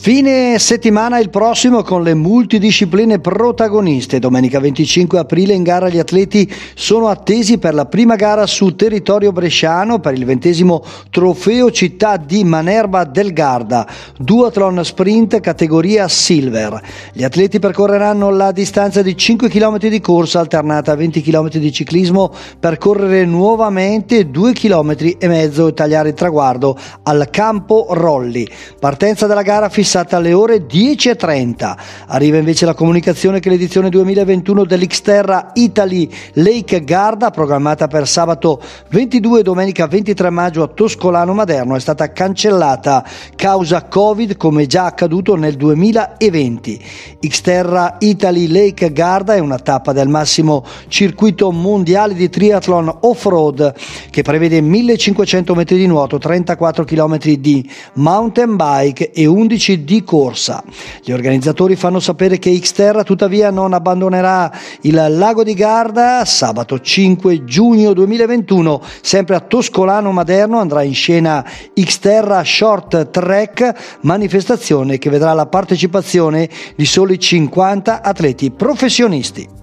Fine settimana il prossimo con le multidiscipline protagoniste. Domenica 25 aprile in gara gli atleti sono attesi per la prima gara su territorio bresciano per il ventesimo trofeo città di Manerba del Garda, duathlon sprint categoria silver. Gli atleti percorreranno la distanza di 5 km di corsa alternata a 20 km di ciclismo per correre nuovamente 2 km e mezzo e tagliare il traguardo al campo Rolli. Partenza della gara fissata fissata alle ore 10.30. Arriva invece la comunicazione che l'edizione 2021 dell'Xterra Italy Lake Garda, programmata per sabato 22 e domenica 23 maggio a Toscolano Maderno, è stata cancellata causa Covid come già accaduto nel 2020. Xterra Italy Lake Garda è una tappa del massimo circuito mondiale di triathlon off-road che prevede 1500 metri di nuoto, 34 km di mountain bike e 11 di corsa. Gli organizzatori fanno sapere che Xterra tuttavia non abbandonerà il lago di Garda sabato 5 giugno 2021, sempre a Toscolano Maderno andrà in scena Xterra Short Track, manifestazione che vedrà la partecipazione di soli 50 atleti professionisti.